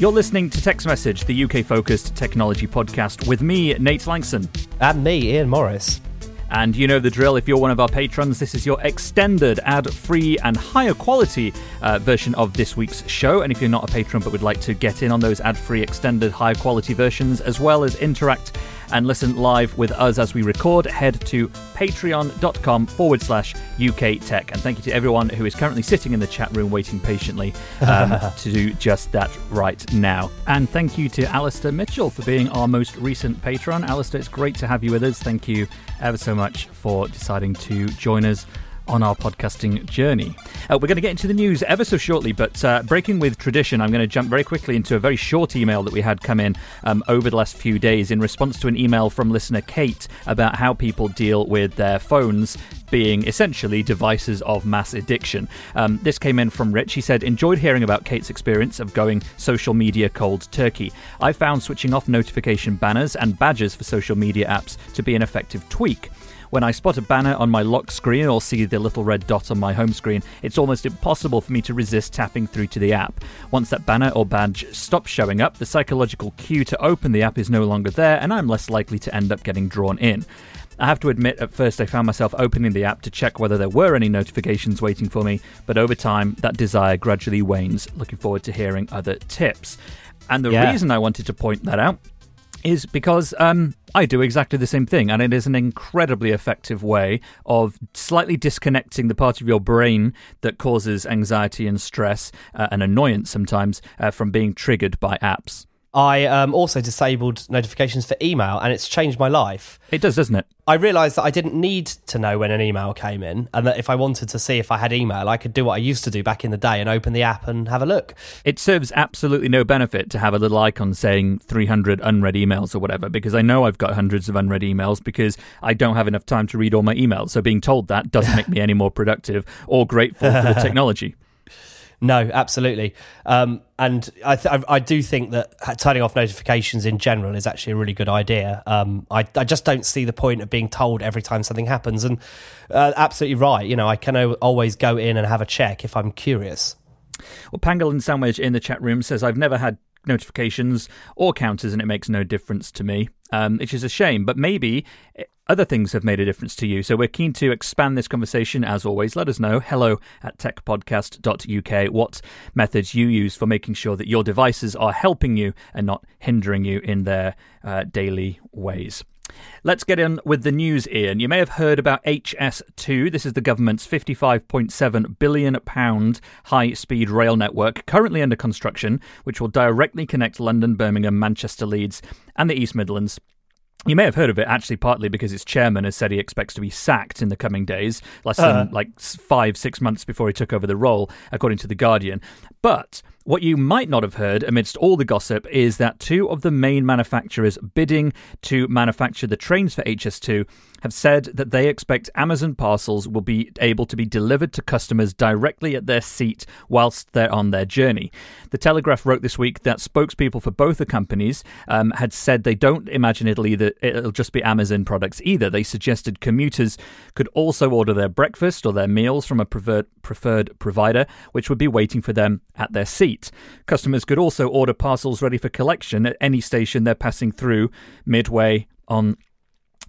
You're listening to Tech's Message, the UK focused technology podcast with me, Nate Lanxon. And me, Ian Morris. And you know the drill. If you're one of our patrons, this is your extended, ad free, and higher quality uh, version of this week's show. And if you're not a patron but would like to get in on those ad free, extended, higher quality versions, as well as interact and listen live with us as we record, head to patreon.com forward slash UK Tech. And thank you to everyone who is currently sitting in the chat room waiting patiently um, to do just that right now. And thank you to Alistair Mitchell for being our most recent patron. Alistair, it's great to have you with us. Thank you ever so much for deciding to join us on our podcasting journey. Uh, we're going to get into the news ever so shortly, but uh, breaking with tradition, I'm going to jump very quickly into a very short email that we had come in um, over the last few days in response to an email from listener Kate about how people deal with their phones being essentially devices of mass addiction. Um, this came in from Rich. He said, Enjoyed hearing about Kate's experience of going social media cold turkey. I found switching off notification banners and badges for social media apps to be an effective tweak. When I spot a banner on my lock screen or see the little red dot on my home screen, it's almost impossible for me to resist tapping through to the app. Once that banner or badge stops showing up, the psychological cue to open the app is no longer there, and I'm less likely to end up getting drawn in. I have to admit, at first I found myself opening the app to check whether there were any notifications waiting for me, but over time, that desire gradually wanes. Looking forward to hearing other tips. And the Yeah. reason I wanted to point that out is because um, I do exactly the same thing, and it is an incredibly effective way of slightly disconnecting the part of your brain that causes anxiety and stress uh, and annoyance sometimes uh, from being triggered by apps. I um, also disabled notifications for email, and it's changed my life. It does, doesn't it? I realised that I didn't need to know when an email came in, and that if I wanted to see if I had email, I could do what I used to do back in the day and open the app and have a look. It serves absolutely no benefit to have a little icon saying 300 unread emails or whatever, because I know I've got hundreds of unread emails because I don't have enough time to read all my emails. So being told that doesn't make me any more productive or grateful for the technology. No, absolutely. Um, and I, th- I, do think that turning off notifications in general is actually a really good idea. Um, I, I just don't see the point of being told every time something happens. And uh, absolutely right. You know, I can always go in and have a check if I'm curious. Well, Pangolin Sandwich in the chat room says, I've never had notifications or counters and it makes no difference to me, um, which is a shame. But maybe other things have made a difference to you. So we're keen to expand this conversation. As always, let us know. Hello at techpodcast.uk what methods you use for making sure that your devices are helping you and not hindering you in their uh, daily ways. Let's get in with the news, Ian. You may have heard about HS2. This is the government's £55.7 billion high speed rail network currently under construction, which will directly connect London, Birmingham, Manchester, Leeds, and the East Midlands. You may have heard of it actually partly because its chairman has said he expects to be sacked in the coming days, less than uh-huh. like five, six months before he took over the role, according to The Guardian. But what you might not have heard amidst all the gossip is that two of the main manufacturers bidding to manufacture the trains for HS2 have said that they expect Amazon parcels will be able to be delivered to customers directly at their seat whilst they're on their journey. The Telegraph wrote this week that spokespeople for both the companies um, had said they don't imagine it'll either it'll just be Amazon products either. They suggested commuters could also order their breakfast or their meals from a preferred preferred provider, which would be waiting for them at their seat. Customers could also order parcels ready for collection at any station they're passing through midway on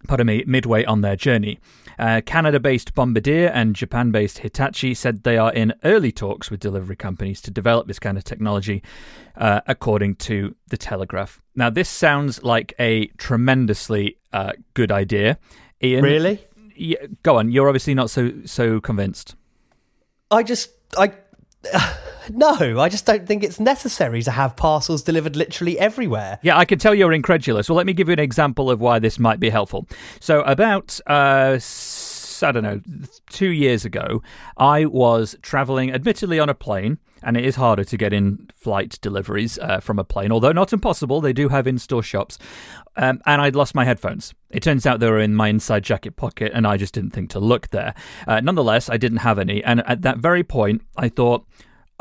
pardon me, midway on their journey. Uh, Canada based Bombardier and Japan based Hitachi said they are in early talks with delivery companies to develop this kind of technology, uh, according to The Telegraph. Now, this sounds like a tremendously uh, good idea. Ian, Really? Yeah, go on. You're obviously not so so convinced. I just I no, I just don't think it's necessary to have parcels delivered literally everywhere. Yeah, I can tell you're incredulous. Well, let me give you an example of why this might be helpful. So, about uh, I don't know, two years ago, I was traveling, admittedly, on a plane. And it is harder to get in flight deliveries uh, from a plane, although not impossible. They do have in store shops. Um, and I'd lost my headphones. It turns out they were in my inside jacket pocket, and I just didn't think to look there. Uh, nonetheless, I didn't have any. And at that very point, I thought,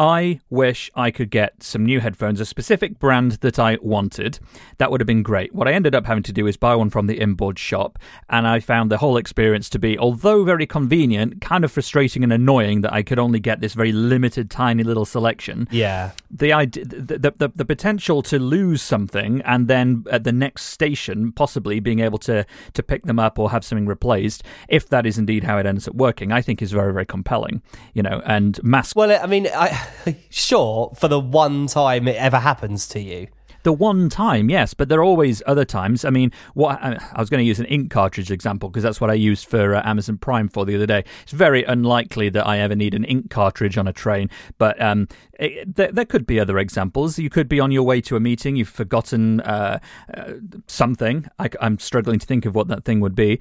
I wish I could get some new headphones, a specific brand that I wanted. That would have been great. What I ended up having to do is buy one from the inboard shop, and I found the whole experience to be, although very convenient, kind of frustrating and annoying that I could only get this very limited, tiny little selection. Yeah. The idea, the, the, the, potential to lose something and then at the next station, possibly being able to, to pick them up or have something replaced, if that is indeed how it ends up working, I think is very, very compelling. You know, and mass Well, I mean, I sure for the one time it ever happens to you. The one time, yes, but there are always other times. I mean, what I, was going to use an ink cartridge example because that's what I used for uh, Amazon Prime for the other day. It's very unlikely that I ever need an ink cartridge on a train, but um, it, there, there could be other examples. You could be on your way to a meeting, you've forgotten uh, uh, something. I, I'm struggling to think of what that thing would be.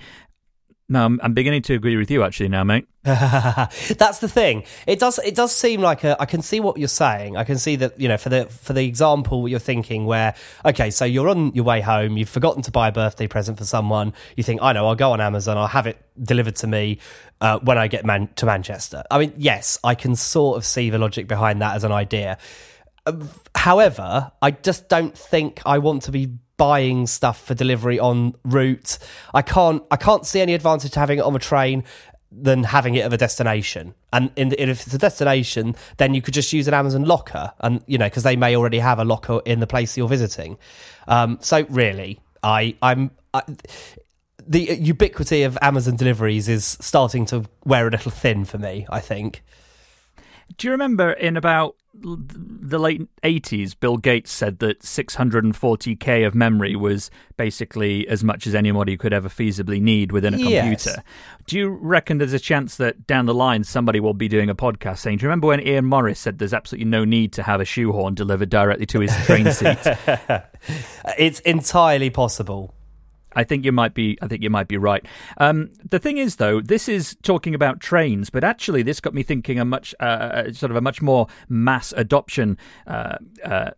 No, I'm, I'm beginning to agree with you actually now, mate. That's the thing. It does. It does seem like a. I can see what you're saying. I can see that you know for the for the example you're thinking where okay, so you're on your way home. You've forgotten to buy a birthday present for someone. You think I know. I'll go on Amazon. I'll have it delivered to me uh, when I get man- to Manchester. I mean, yes, I can sort of see the logic behind that as an idea. Um, However, I just don't think I want to be buying stuff for delivery on route. I can't. I can't see any advantage to having it on a train than having it at a destination. And in, in, if it's a destination, then you could just use an Amazon locker, and you know because they may already have a locker in the place you're visiting. Um, so really, I I'm. I, the ubiquity of Amazon deliveries is starting to wear a little thin for me. I think. Do you remember in about the late 80s, Bill Gates said that 640k of memory was basically as much as anybody could ever feasibly need within a Yes. computer? Do you reckon there's a chance that down the line somebody will be doing a podcast saying, Do you remember when Ian Morris said there's absolutely no need to have a shoehorn delivered directly to his train seat? It's entirely possible. I think you might be. I think you might be right. Um, the thing is, though, this is talking about trains, but actually, this got me thinking a much uh, sort of a much more mass adoption. Uh, uh,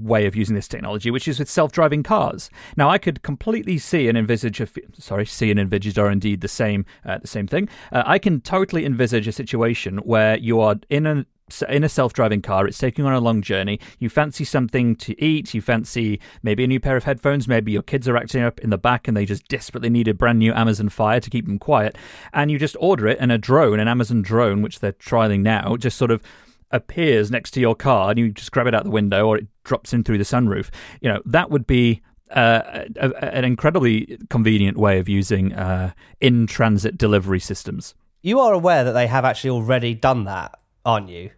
way of using this technology, which is with self-driving cars. Now, I could completely see and envisage a f- sorry, see and envisage are indeed the same uh, the same thing. Uh, I can totally envisage a situation where you are in a in a self-driving car it's taking on a long journey. You fancy something to eat you fancy maybe a new pair of headphones maybe your kids are acting up in the back and they just desperately need a brand new amazon fire to keep them quiet and you just order it and a drone an amazon drone which they're trialing now just sort of appears next to your car and you just grab it out the window or it drops in through the sunroof. You know that would be uh, a, a, an incredibly convenient way of using uh, in transit delivery systems. You are aware that they have actually already done that, aren't you?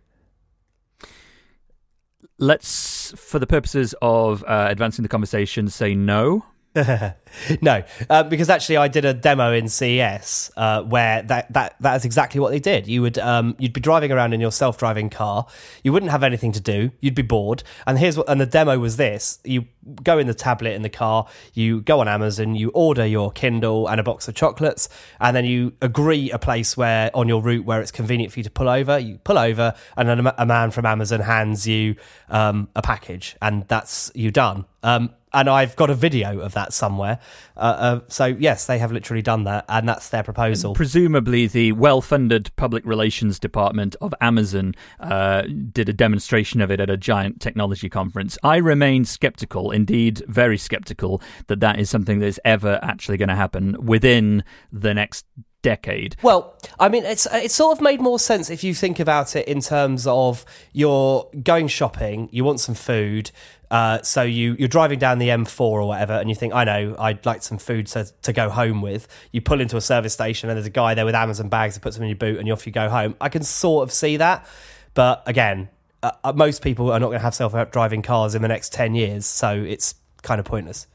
let's, for the purposes of uh, advancing the conversation, say no. no, uh, because actually I did a demo in CES uh, where that, that that is exactly what they did. You would um, you'd be driving around in your self driving car. You wouldn't have anything to do. You'd be bored. And here's what and the demo was this: you go in the tablet in the car, you go on Amazon, you order your Kindle and a box of chocolates, and then you agree a place where on your route where it's convenient for you to pull over. You pull over, and then a, man from Amazon hands you um, a package, and that's you done. Um, and I've got a video of that somewhere. Uh, uh, so yes, they have literally done that, and that's their proposal. Presumably, the well-funded public relations department of Amazon uh, did a demonstration of it at a giant technology conference. I remain skeptical, indeed, very skeptical, that that is something that is ever actually going to happen within the next decade. Well, I mean, it's it's sort of made more sense if you think about it in terms of you're going shopping, you want some food, Uh, so you you're driving down the M4 or whatever, and you think, I know, I'd like some food to, to go home with. You pull into a service station, and there's a guy there with Amazon bags that puts them in your boot, and off you go home. I can sort of see that, but again, uh, uh most people are not going to have self-driving cars in the next ten years, so it's kind of pointless.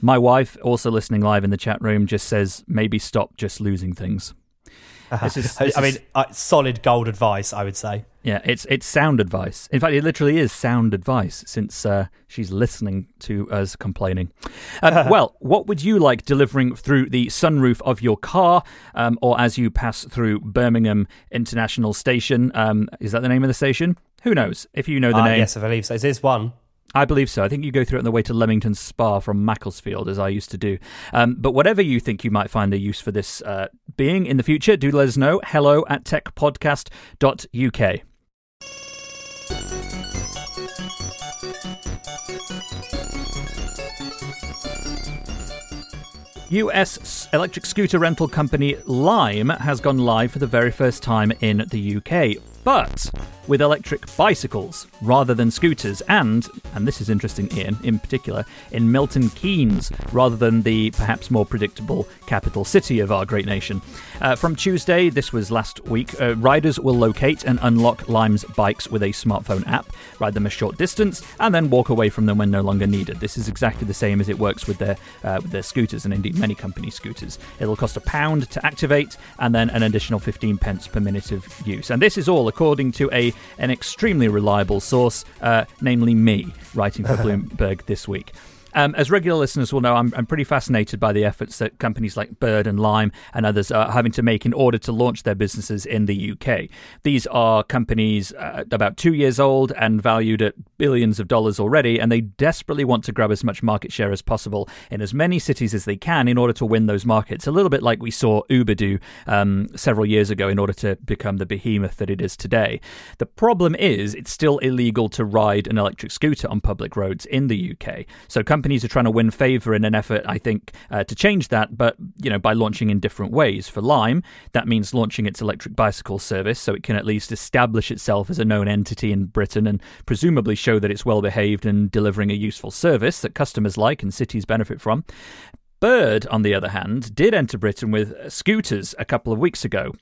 My wife, also listening live in the chat room, just says maybe stop just losing things. This is, I mean, uh, solid gold advice, I would say. Yeah, it's it's sound advice. In fact, it literally is sound advice since uh, she's listening to us complaining. Um, well, what would you like delivering through the sunroof of your car, um, or as you pass through Birmingham International Station? Um, is that the name of the station? Who knows? If you know the uh, name, yes, I believe so. This one. I believe so. I think you go through it on the way to Leamington Spa from Macclesfield, as I used to do. Um, but whatever you think you might find a use for this uh, being in the future, do let us know. Hello at techpodcast.uk. US electric scooter rental company Lime has gone live for the very first time in the UK but with electric bicycles rather than scooters, and, and this is interesting, Ian, in particular, in Milton Keynes rather than the perhaps more predictable capital city of our great nation. Uh, from Tuesday, this was last week, uh, riders will locate and unlock Lime's bikes with a smartphone app, ride them a short distance, and then walk away from them when no longer needed. This is exactly the same as it works with their, uh, with their scooters, and indeed many company scooters. It'll cost a pound to activate, and then an additional 15 pence per minute of use. And this is all according to a an extremely reliable source, uh, namely me, writing for Bloomberg this week. Um, as regular listeners will know, I'm, I'm, pretty fascinated by the efforts that companies like Bird and Lime and others are having to make in order to launch their businesses in the UK. These are companies uh, about two years old and valued at billions of dollars already, and they desperately want to grab as much market share as possible in as many cities as they can in order to win those markets. A little bit like we saw Uber do um, several years ago in order to become the behemoth that it is today. The problem is it's still illegal to ride an electric scooter on public roads in the UK. So companies companies are trying to win favor in an effort, I think, uh, to change that, but you know, by launching in different ways. For Lime, that means launching its electric bicycle service, so it can at least establish itself as a known entity in Britain and presumably show that it's well behaved and delivering a useful service that customers like and cities benefit from. Bird, on the other hand, did enter Britain with scooters a couple of weeks ago.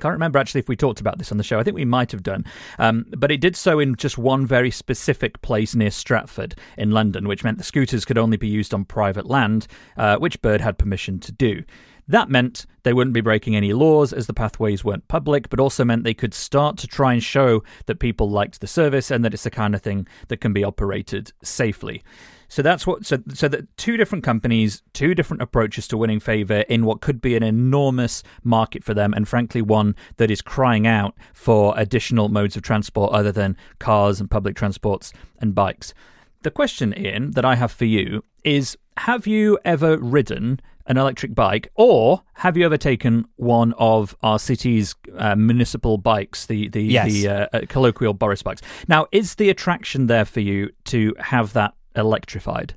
Can't remember actually if we talked about this on the show. I think we might have done. Um, but it did so in just one very specific place near Stratford in London, which meant the scooters could only be used on private land, uh, which Bird had permission to do. That meant they wouldn't be breaking any laws as the pathways weren't public, but also meant they could start to try and show that people liked the service and that it's the kind of thing that can be operated safely. So that's what. So so that two different companies, two different approaches to winning favor in what could be an enormous market for them, and frankly one that is crying out for additional modes of transport other than cars and public transports and bikes. The question, Ian, that I have for you is: Have you ever ridden an electric bike, or have you ever taken one of our city's uh, municipal bikes, the the, yes. the uh, uh, colloquial Boris bikes? Now, is the attraction there for you to have that electrified?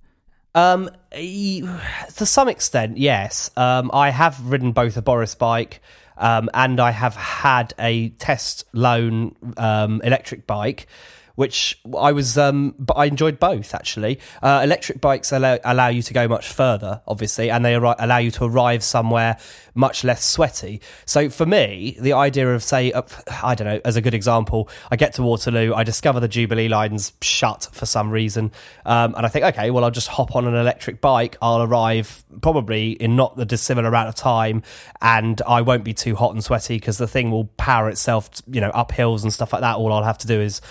Um, to some extent, yes. Um, I have ridden both a Boris bike, um, and I have had a test loan um, electric bike which I was, um, but I enjoyed both actually. Uh, electric bikes allow, allow you to go much further, obviously, and they ar- allow you to arrive somewhere much less sweaty. So for me, the idea of say, I don't know, as a good example, I get to Waterloo, I discover the Jubilee line's shut for some reason, um, and I think, okay, well, I'll just hop on an electric bike. I'll arrive probably in not the dissimilar amount of time, and I won't be too hot and sweaty because the thing will power itself, you know, up hills and stuff like that. All I'll have to do is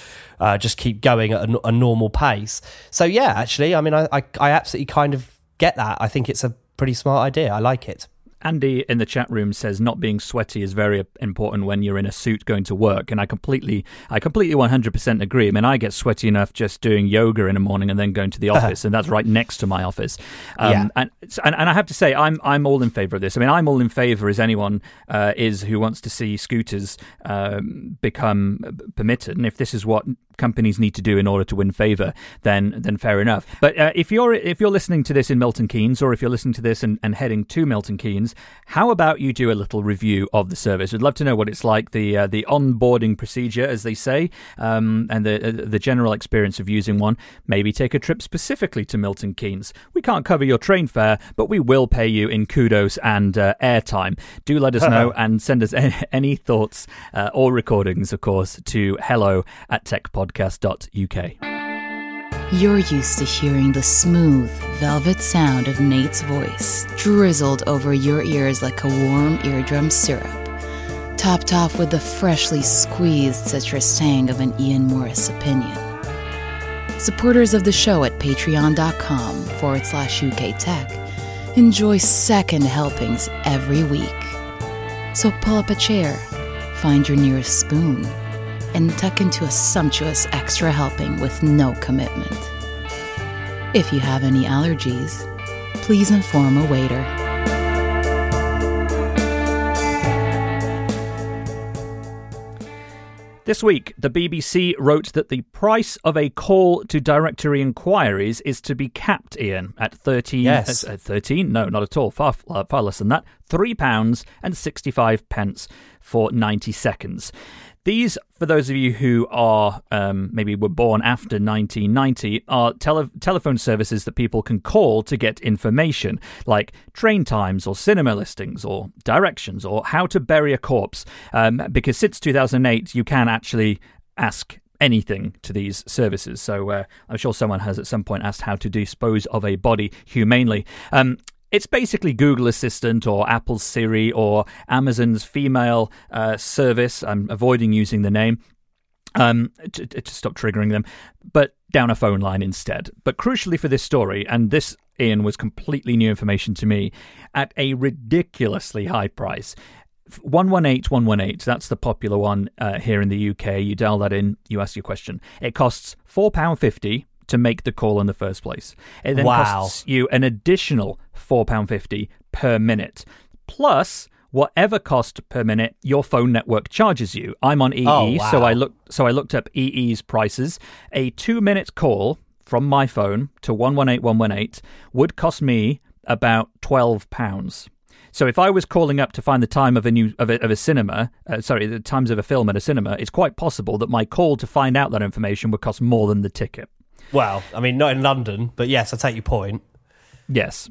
uh, just keep going at a, a, normal pace. So yeah, actually, I mean, I, I, I absolutely kind of get that. I think it's a pretty smart idea. I like it. Andy in the chat room says not being sweaty is very important when you're in a suit going to work, and I completely, I completely 100% agree. I mean, I get sweaty enough just doing yoga in the morning and then going to the office, and that's right next to my office. Um, yeah. and, and, and I have to say, I'm I'm all in favour of this. I mean, I'm all in favour as anyone uh, is who wants to see scooters um, become permitted, and if this is what companies need to do in order to win favor, then then fair enough. But uh, if you're if you're listening to this in Milton Keynes, or if you're listening to this and, and heading to Milton Keynes, how about you do a little review of the service? We'd love to know what it's like, the uh, the onboarding procedure, as they say, um, and the uh, the general experience of using one. Maybe take a trip specifically to Milton Keynes. We can't cover your train fare, but we will pay you in kudos and uh, airtime. Do let us know and send us any thoughts uh, or recordings, of course, to hello at techpodcast.uk. You're used to hearing the smooth, velvet sound of Nate's voice drizzled over your ears like a warm eardrum syrup, topped off with the freshly squeezed citrus tang of an Ian Morris opinion. Supporters of the show at patreon.com forward slash UK Tech enjoy second helpings every week. So pull up a chair, find your nearest spoon, and tuck into a sumptuous extra helping with no commitment. If you have any allergies, please inform a waiter. This week, the BBC wrote that the price of a call to directory inquiries is to be capped, Ian, at 13. Yes. Uh, 13? No, not at all. Far, far less than that. £3 and 65 pence for 90 seconds. These, for those of you who are um, maybe were born after 1990, are tele- telephone services that people can call to get information, like train times or cinema listings or directions or how to bury a corpse. Um, because since 2008, you can actually ask anything to these services. So uh, I'm sure someone has at some point asked how to dispose of a body humanely. Um, it's basically Google Assistant or Apple's Siri or Amazon's female uh, service. I'm avoiding using the name um, to, to stop triggering them, but down a phone line instead. But crucially for this story, and this, Ian, was completely new information to me, at a ridiculously high price. 118 118, that's the popular one uh, here in the UK. You dial that in, you ask your question. It costs £4.50 to make the call in the first place. It then Wow. costs you an additional £4.50 per minute. Plus, whatever cost per minute your phone network charges you. I'm on EE, Oh, so. I looked so I looked up EE's prices. A 2-minute call from my phone to 118118 would cost me about 12 pounds. So if I was calling up to find the time of a new of a, of a cinema, uh, sorry, the times of a film at a cinema, it's quite possible that my call to find out that information would cost more than the ticket. Well, I mean, not in London, but yes, I take your point. Yes.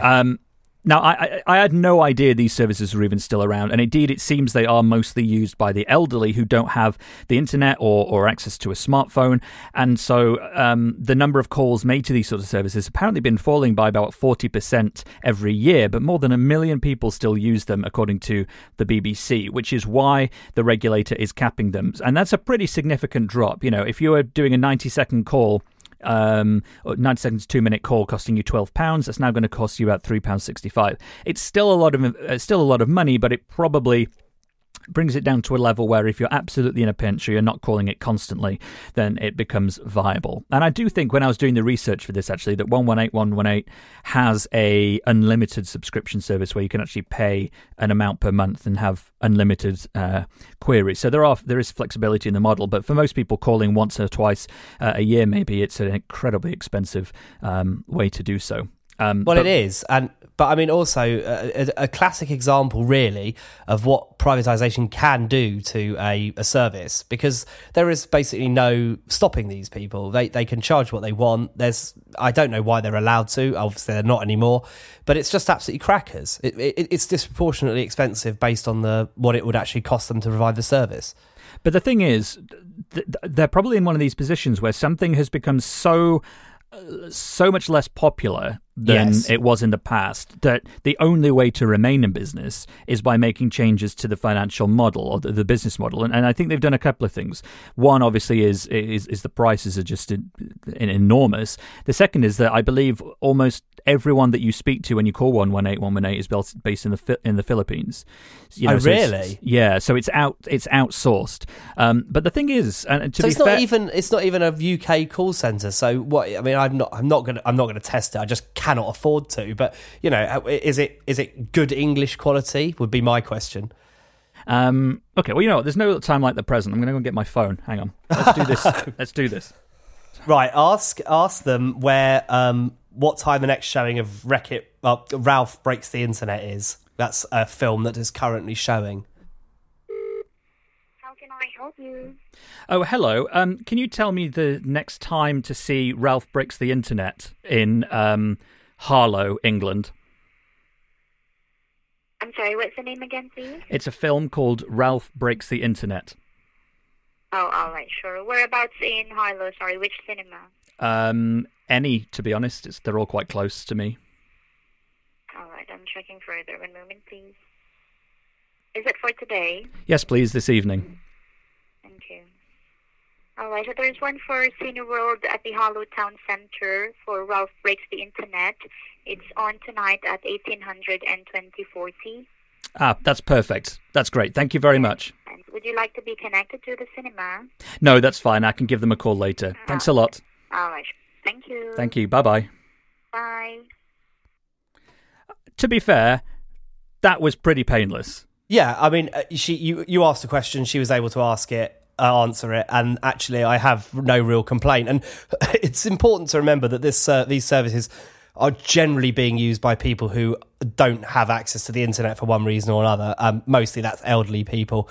Um, now, I, I, I had no idea these services were even still around, and indeed, it seems they are mostly used by the elderly who don't have the internet or, or access to a smartphone. And so, um, the number of calls made to these sorts of services has apparently been falling by about 40% every year, but more than a million people still use them, according to the BBC, which is why the regulator is capping them. And that's a pretty significant drop. You know, if you were doing a 90 second call, um, 90 seconds, two minute call costing you 12 pounds. That's now going to cost you about three pounds 65. It's still a lot of uh, still a lot of money, but it probably brings it down to a level where if you're absolutely in a pinch or you're not calling it constantly, then it becomes viable. And I do think when I was doing the research for this, actually, that 118 118 has a unlimited subscription service where you can actually pay an amount per month and have unlimited uh, queries. So there are there is flexibility in the model, but for most people calling once or twice uh, a year, maybe it's an incredibly expensive um, way to do so. Um, Well, but- it is, and but I mean, also a, a, a classic example, really, of what privatization can do to a, a service, because there is basically no stopping these people. They they can charge what they want. There's I don't know why they're allowed to. Obviously, they're not anymore. But it's just absolutely crackers. It, it, it's disproportionately expensive based on the what it would actually cost them to provide the service. But the thing is, th- th- they're probably in one of these positions where something has become so uh, so much less popular than Yes. it was in the past that the only way to remain in business is by making changes to the financial model or the, the business model and, and I think they've done a couple of things one obviously is is, is the prices are just in, in enormous the second is that I believe almost everyone that you speak to when you call 118 118 is based based in the in the Philippines you Oh, so really? yeah so it's out it's outsourced um, but the thing is and to so be it's not even it's not even a UK call center. So what? I mean, I'm not I'm not gonna I'm not gonna test it. I just cannot afford to. But you know, is it is it good English quality? Would be my question. Um, okay, well, you know what? There's no time like the present. I'm going to go and get my phone. Hang on. Let's do this. Let's do this. Right, ask ask them where um what time the next showing of Wreck It uh, Ralph Breaks the Internet is. That's a film that is currently showing. How can I help you? Oh, hello. Um, can you tell me the next time to see Ralph Breaks the Internet in um, Harlow, England? I'm sorry, what's the name again, please? It's a film called Ralph Breaks the Internet. Oh, all right, sure. Whereabouts in Harlow? Sorry, which cinema? Um, any, to be honest. It's, they're all quite close to me. All right, I'm checking further. One moment, please. Is it for today? Yes, please, this evening. Thank you. All right, so there's one for Cineworld at the Harlow Town Center for Ralph Breaks the Internet. It's on tonight at 1800 and 2040. Ah, that's perfect. That's great. Thank you very much. And would you like to be connected to the cinema? No, that's fine. I can give them a call later. Thanks a lot. All right. Thank you. Thank you. Bye bye. Bye. To be fair, that was pretty painless. Yeah, I mean, uh, she you you asked a question, she was able to ask it, answer it, and actually, I have no real complaint. And it's important to remember that this uh, these services are generally being used by people who don't have access to the internet for one reason or another. Um, mostly, that's elderly people.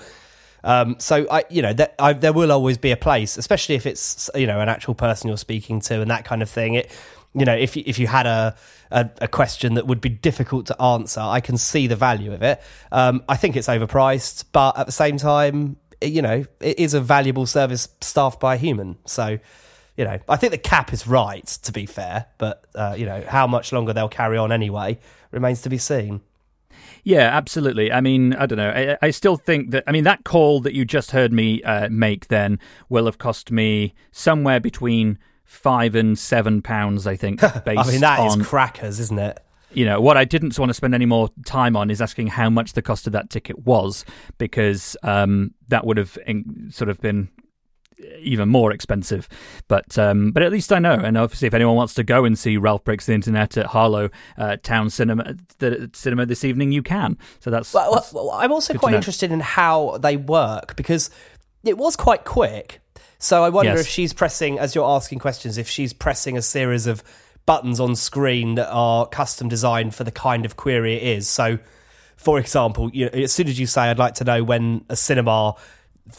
Um, so I, you know, that, I, there will always be a place, especially if it's you know an actual person you're speaking to and that kind of thing. It, you know, if if you had a, a, a question that would be difficult to answer, I can see the value of it. Um, I think it's overpriced, but at the same time, you know, it is a valuable service staffed by a human. So, you know, I think the cap is right. To be fair, but uh, you know, how much longer they'll carry on anyway remains to be seen. Yeah, absolutely. I mean, I don't know. I, I still think that, I mean, that call that you just heard me uh, make then will have cost me somewhere between five and seven pounds, I think, based I mean, that is on, crackers, isn't it? You know, what I didn't want to spend any more time on is asking how much the cost of that ticket was, because um, that would have in, sort of been even more expensive. But um, but at least I know. And obviously, if anyone wants to go and see Ralph Breaks the Internet at Harlow uh, Town Cinema, the cinema this evening, you can. So that's. Well, that's well, I'm also quite interested in how they work because it was quite quick. So I wonder Yes. if she's pressing, as you're asking questions, if she's pressing a series of buttons on screen that are custom designed for the kind of query it is. So, for example, you as soon as you say, "I'd like to know when a cinema,"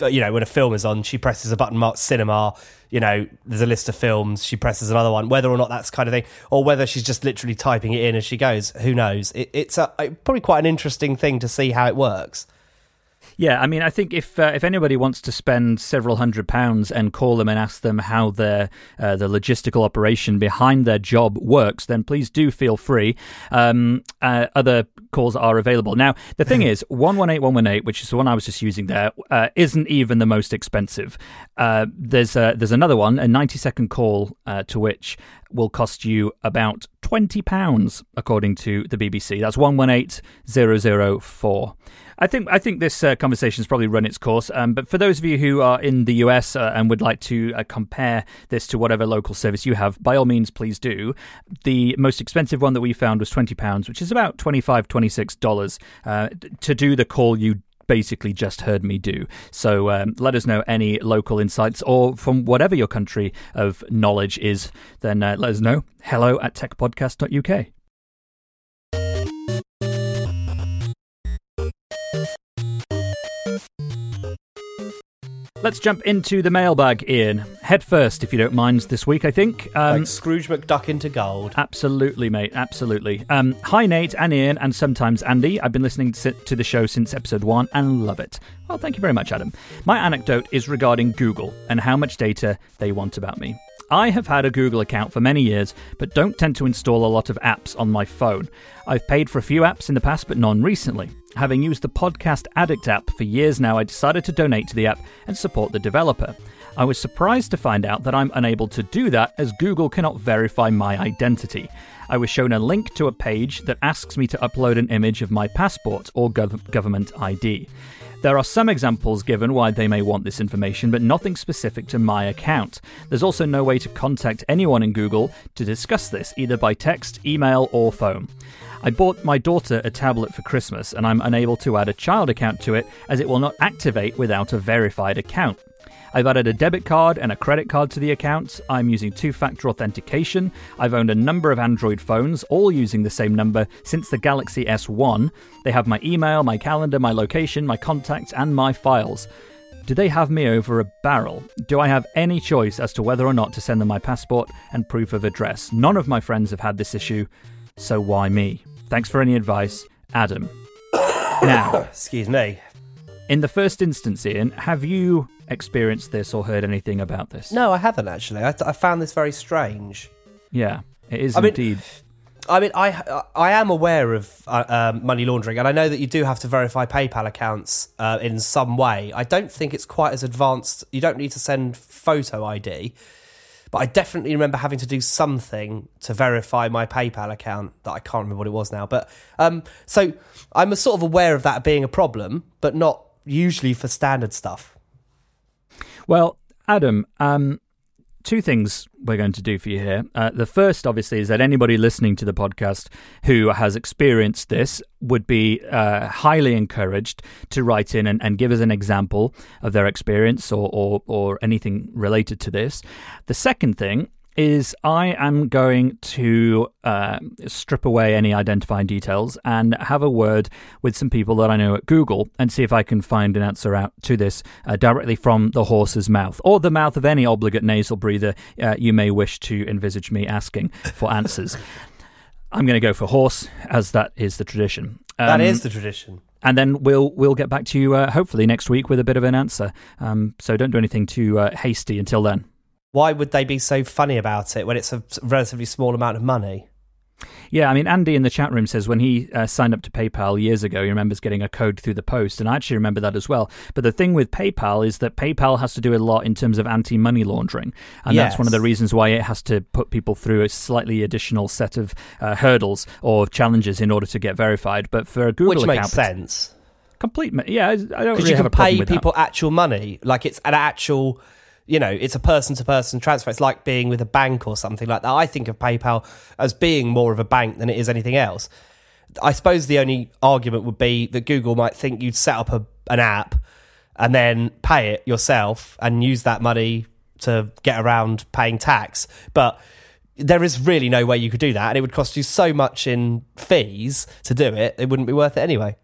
you know, when a film is on, she presses a button marked "cinema." You know, there's a list of films. She presses another one. Whether or not that's kind of thing, or whether she's just literally typing it in as she goes, who knows? It, it's a, probably quite an interesting thing to see how it works. Yeah, I mean, I think if uh, if anybody wants to spend several hundred pounds and call them and ask them how their uh, the logistical operation behind their job works, then please do feel free. Um, uh, other calls are available now. The thing is, one one eight one one eight, which is the one I was just using there, uh, not even the most expensive. Uh, there's uh, there's another one, a ninety second call uh, to which will cost you about twenty pounds, according to the BBC. That's one one eight zero zero four. I think I think this uh, conversation has probably run its course. Um, but for those of you who are in the US uh, and would like to uh, compare this to whatever local service you have, by all means, please do. The most expensive one that we found was twenty pounds, which is about 25 26 dollars uh, to do the call you basically just heard me do. So um, let us know any local insights or from whatever your country of knowledge is. Then uh, let us know. Hello at techpodcast.uk. Let's jump into the mailbag, Ian. Head first, if you don't mind, this week, I think. Um, like Scrooge McDuck into gold. Absolutely, mate. Absolutely. Um, hi, Nate and Ian, and sometimes Andy. I've been listening to to the show since episode one and love it. Well, thank you very much, Adam. My anecdote is regarding Google and how much data they want about me. I have had a Google account for many years, but don't tend to install a lot of apps on my phone. I've paid for a few apps in the past, but none recently. Having used the Podcast Addict app for years now, I decided to donate to the app and support the developer. I was surprised to find out that I'm unable to do that as Google cannot verify my identity. I was shown a link to a page that asks me to upload an image of my passport or gov- government ID. There are some examples given why they may want this information, but nothing specific to my account. There's also no way to contact anyone in Google to discuss this, either by text, email, or phone. I bought my daughter a tablet for Christmas and I'm unable to add a child account to it as it will not activate without a verified account. I've added a debit card and a credit card to the account. I'm using two factor authentication. I've owned a number of Android phones, all using the same number since the Galaxy S1. They have my email, my calendar, my location, my contacts, and my files. Do they have me over a barrel? Do I have any choice as to whether or not to send them my passport and proof of address? None of my friends have had this issue, so why me? Thanks for any advice, Adam. now, Excuse me. in the first instance, Ian, have you experienced this or heard anything about this? No, I haven't actually. I, I found this very strange. Yeah, it is I mean- indeed. I mean, I I am aware of uh, um, money laundering, and I know that you do have to verify PayPal accounts uh, in some way. I don't think it's quite as advanced. You don't need to send photo ID, but I definitely remember having to do something to verify my PayPal account. That I can't remember what it was now. But um, so I'm sort of aware of that being a problem, but not usually for standard stuff. Well, Adam, um, two things we're going to do for you here. Uh, the first, obviously, is that anybody listening to the podcast who has experienced this would be uh, highly encouraged to write in and, and give us an example of their experience or, or, or anything related to this. The second thing is I am going to uh, strip away any identifying details and have a word with some people that I know at Google and see if I can find an answer out to this uh, directly from the horse's mouth or the mouth of any obligate nasal breather uh, you may wish to envisage me asking for answers. I'm going to go for horse, as that is the tradition. that Um, is the tradition. and then we'll we'll get back to you uh, hopefully next week with a bit of an answer. Um, so don't do anything too uh, hasty until then. Why would they be so funny about it when it's a relatively small amount of money? Yeah, I mean, Andy in the chat room says when he uh, signed up to PayPal years ago, he remembers getting a code through the post, and I actually remember that as well. But the thing with PayPal is that PayPal has to do a lot in terms of anti-money laundering, and that's one of the reasons why it has to put people through a slightly additional set of uh, hurdles or challenges in order to get verified. But for a Google Which account, makes sense. complete, yeah, I don't because really you have can a problem pay with that. people actual money like it's an actual you know it's a person to person transfer. It's like being with a bank or something like that. I think of paypal as being more of a bank than it is anything else. I suppose the only argument would be that google might think you'd set up a, an app and then pay it yourself and use that money to get around paying tax. But there is really no way you could do that and it would cost you so much in fees to do it it wouldn't be worth it anyway.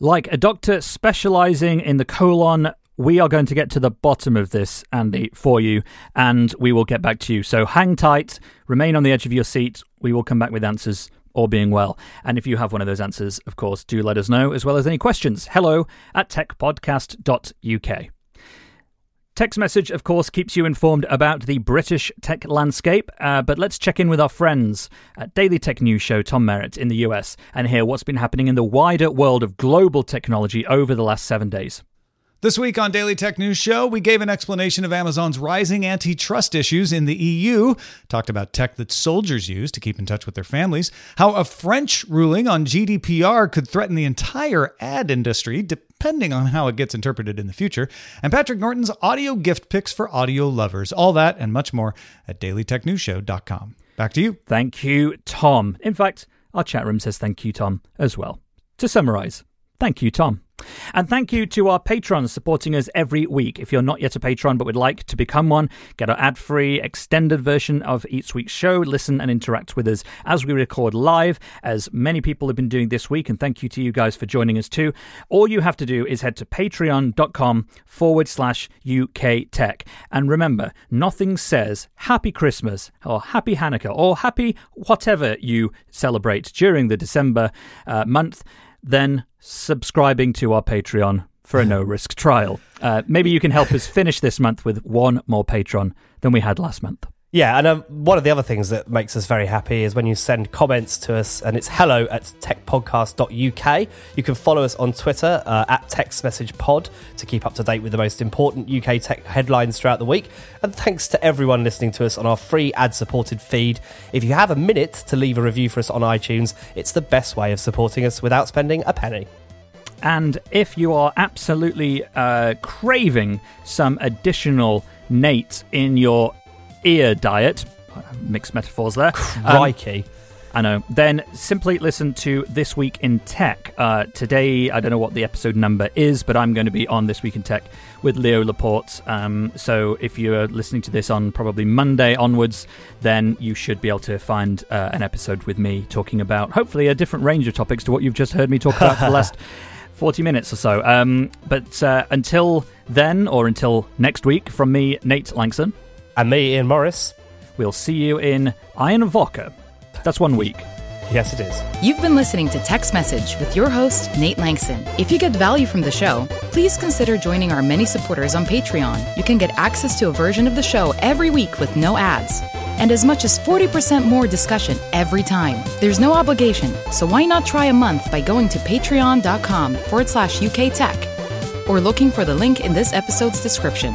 Like a doctor specializing in the colon, we are going to get to the bottom of this, Andy, for you, and we will get back to you. So hang tight, remain on the edge of your seat. We will come back with answers, all being well. And if you have one of those answers, of course, do let us know, as well as any questions. Hello at techpodcast.uk. Tech's message, of course, keeps you informed about the British tech landscape, uh, but let's check in with our friends at Daily Tech News Show, Tom Merritt, in the US, and hear what's been happening in the wider world of global technology over the last seven days. This week on Daily Tech News Show, we gave an explanation of Amazon's rising antitrust issues in the EU, talked about tech that soldiers use to keep in touch with their families, how a French ruling on GDPR could threaten the entire ad industry, depending on how it gets interpreted in the future, and Patrick Norton's audio gift picks for audio lovers. All that and much more at dailytechnewsshow.com. Back to you. Thank you, Tom. In fact, our chat room says thank you, Tom, as well. To summarize, thank you, Tom. And thank you to our patrons supporting us every week. If you're not yet a patron but would like to become one, get our ad free, extended version of each week's show, listen and interact with us as we record live, as many people have been doing this week. And thank you to you guys for joining us too. All you have to do is head to patreon.com forward slash UK Tech. And remember, nothing says Happy Christmas or Happy Hanukkah or Happy whatever you celebrate during the December uh, month than subscribing to our Patreon for a no risk trial. Uh, maybe you can help us finish this month with one more patron than we had last month. Yeah, and um, one of the other things that makes us very happy is when you send comments to us, and it's hello at techpodcast.uk. You can follow us on Twitter uh, at TextMessagePod to keep up to date with the most important UK tech headlines throughout the week. And thanks to everyone listening to us on our free ad supported feed. If you have a minute to leave a review for us on iTunes, it's the best way of supporting us without spending a penny. And if you are absolutely uh, craving some additional Nate in your ear diet, mixed metaphors there. um, Crikey. I know. Then simply listen to This Week in Tech. Uh, today, I don't know what the episode number is, but I'm going to be on This Week in Tech with Leo Laporte. Um, so if you're listening to this on probably Monday onwards, then you should be able to find uh, an episode with me talking about hopefully a different range of topics to what you've just heard me talk about for the last 40 minutes or so. Um, but uh, until then, or until next week, from me, Nate Lanxon. And me, Ian Morris. We'll see you in Iron Vodka. That's one week. Yes, it is. You've been listening to Tech's Message with your host, Nate Lanxon. If you get value from the show, please consider joining our many supporters on Patreon. You can get access to a version of the show every week with no ads, and as much as 40% more discussion every time. There's no obligation, so why not try a month by going to patreon.com forward slash UK Tech or looking for the link in this episode's description.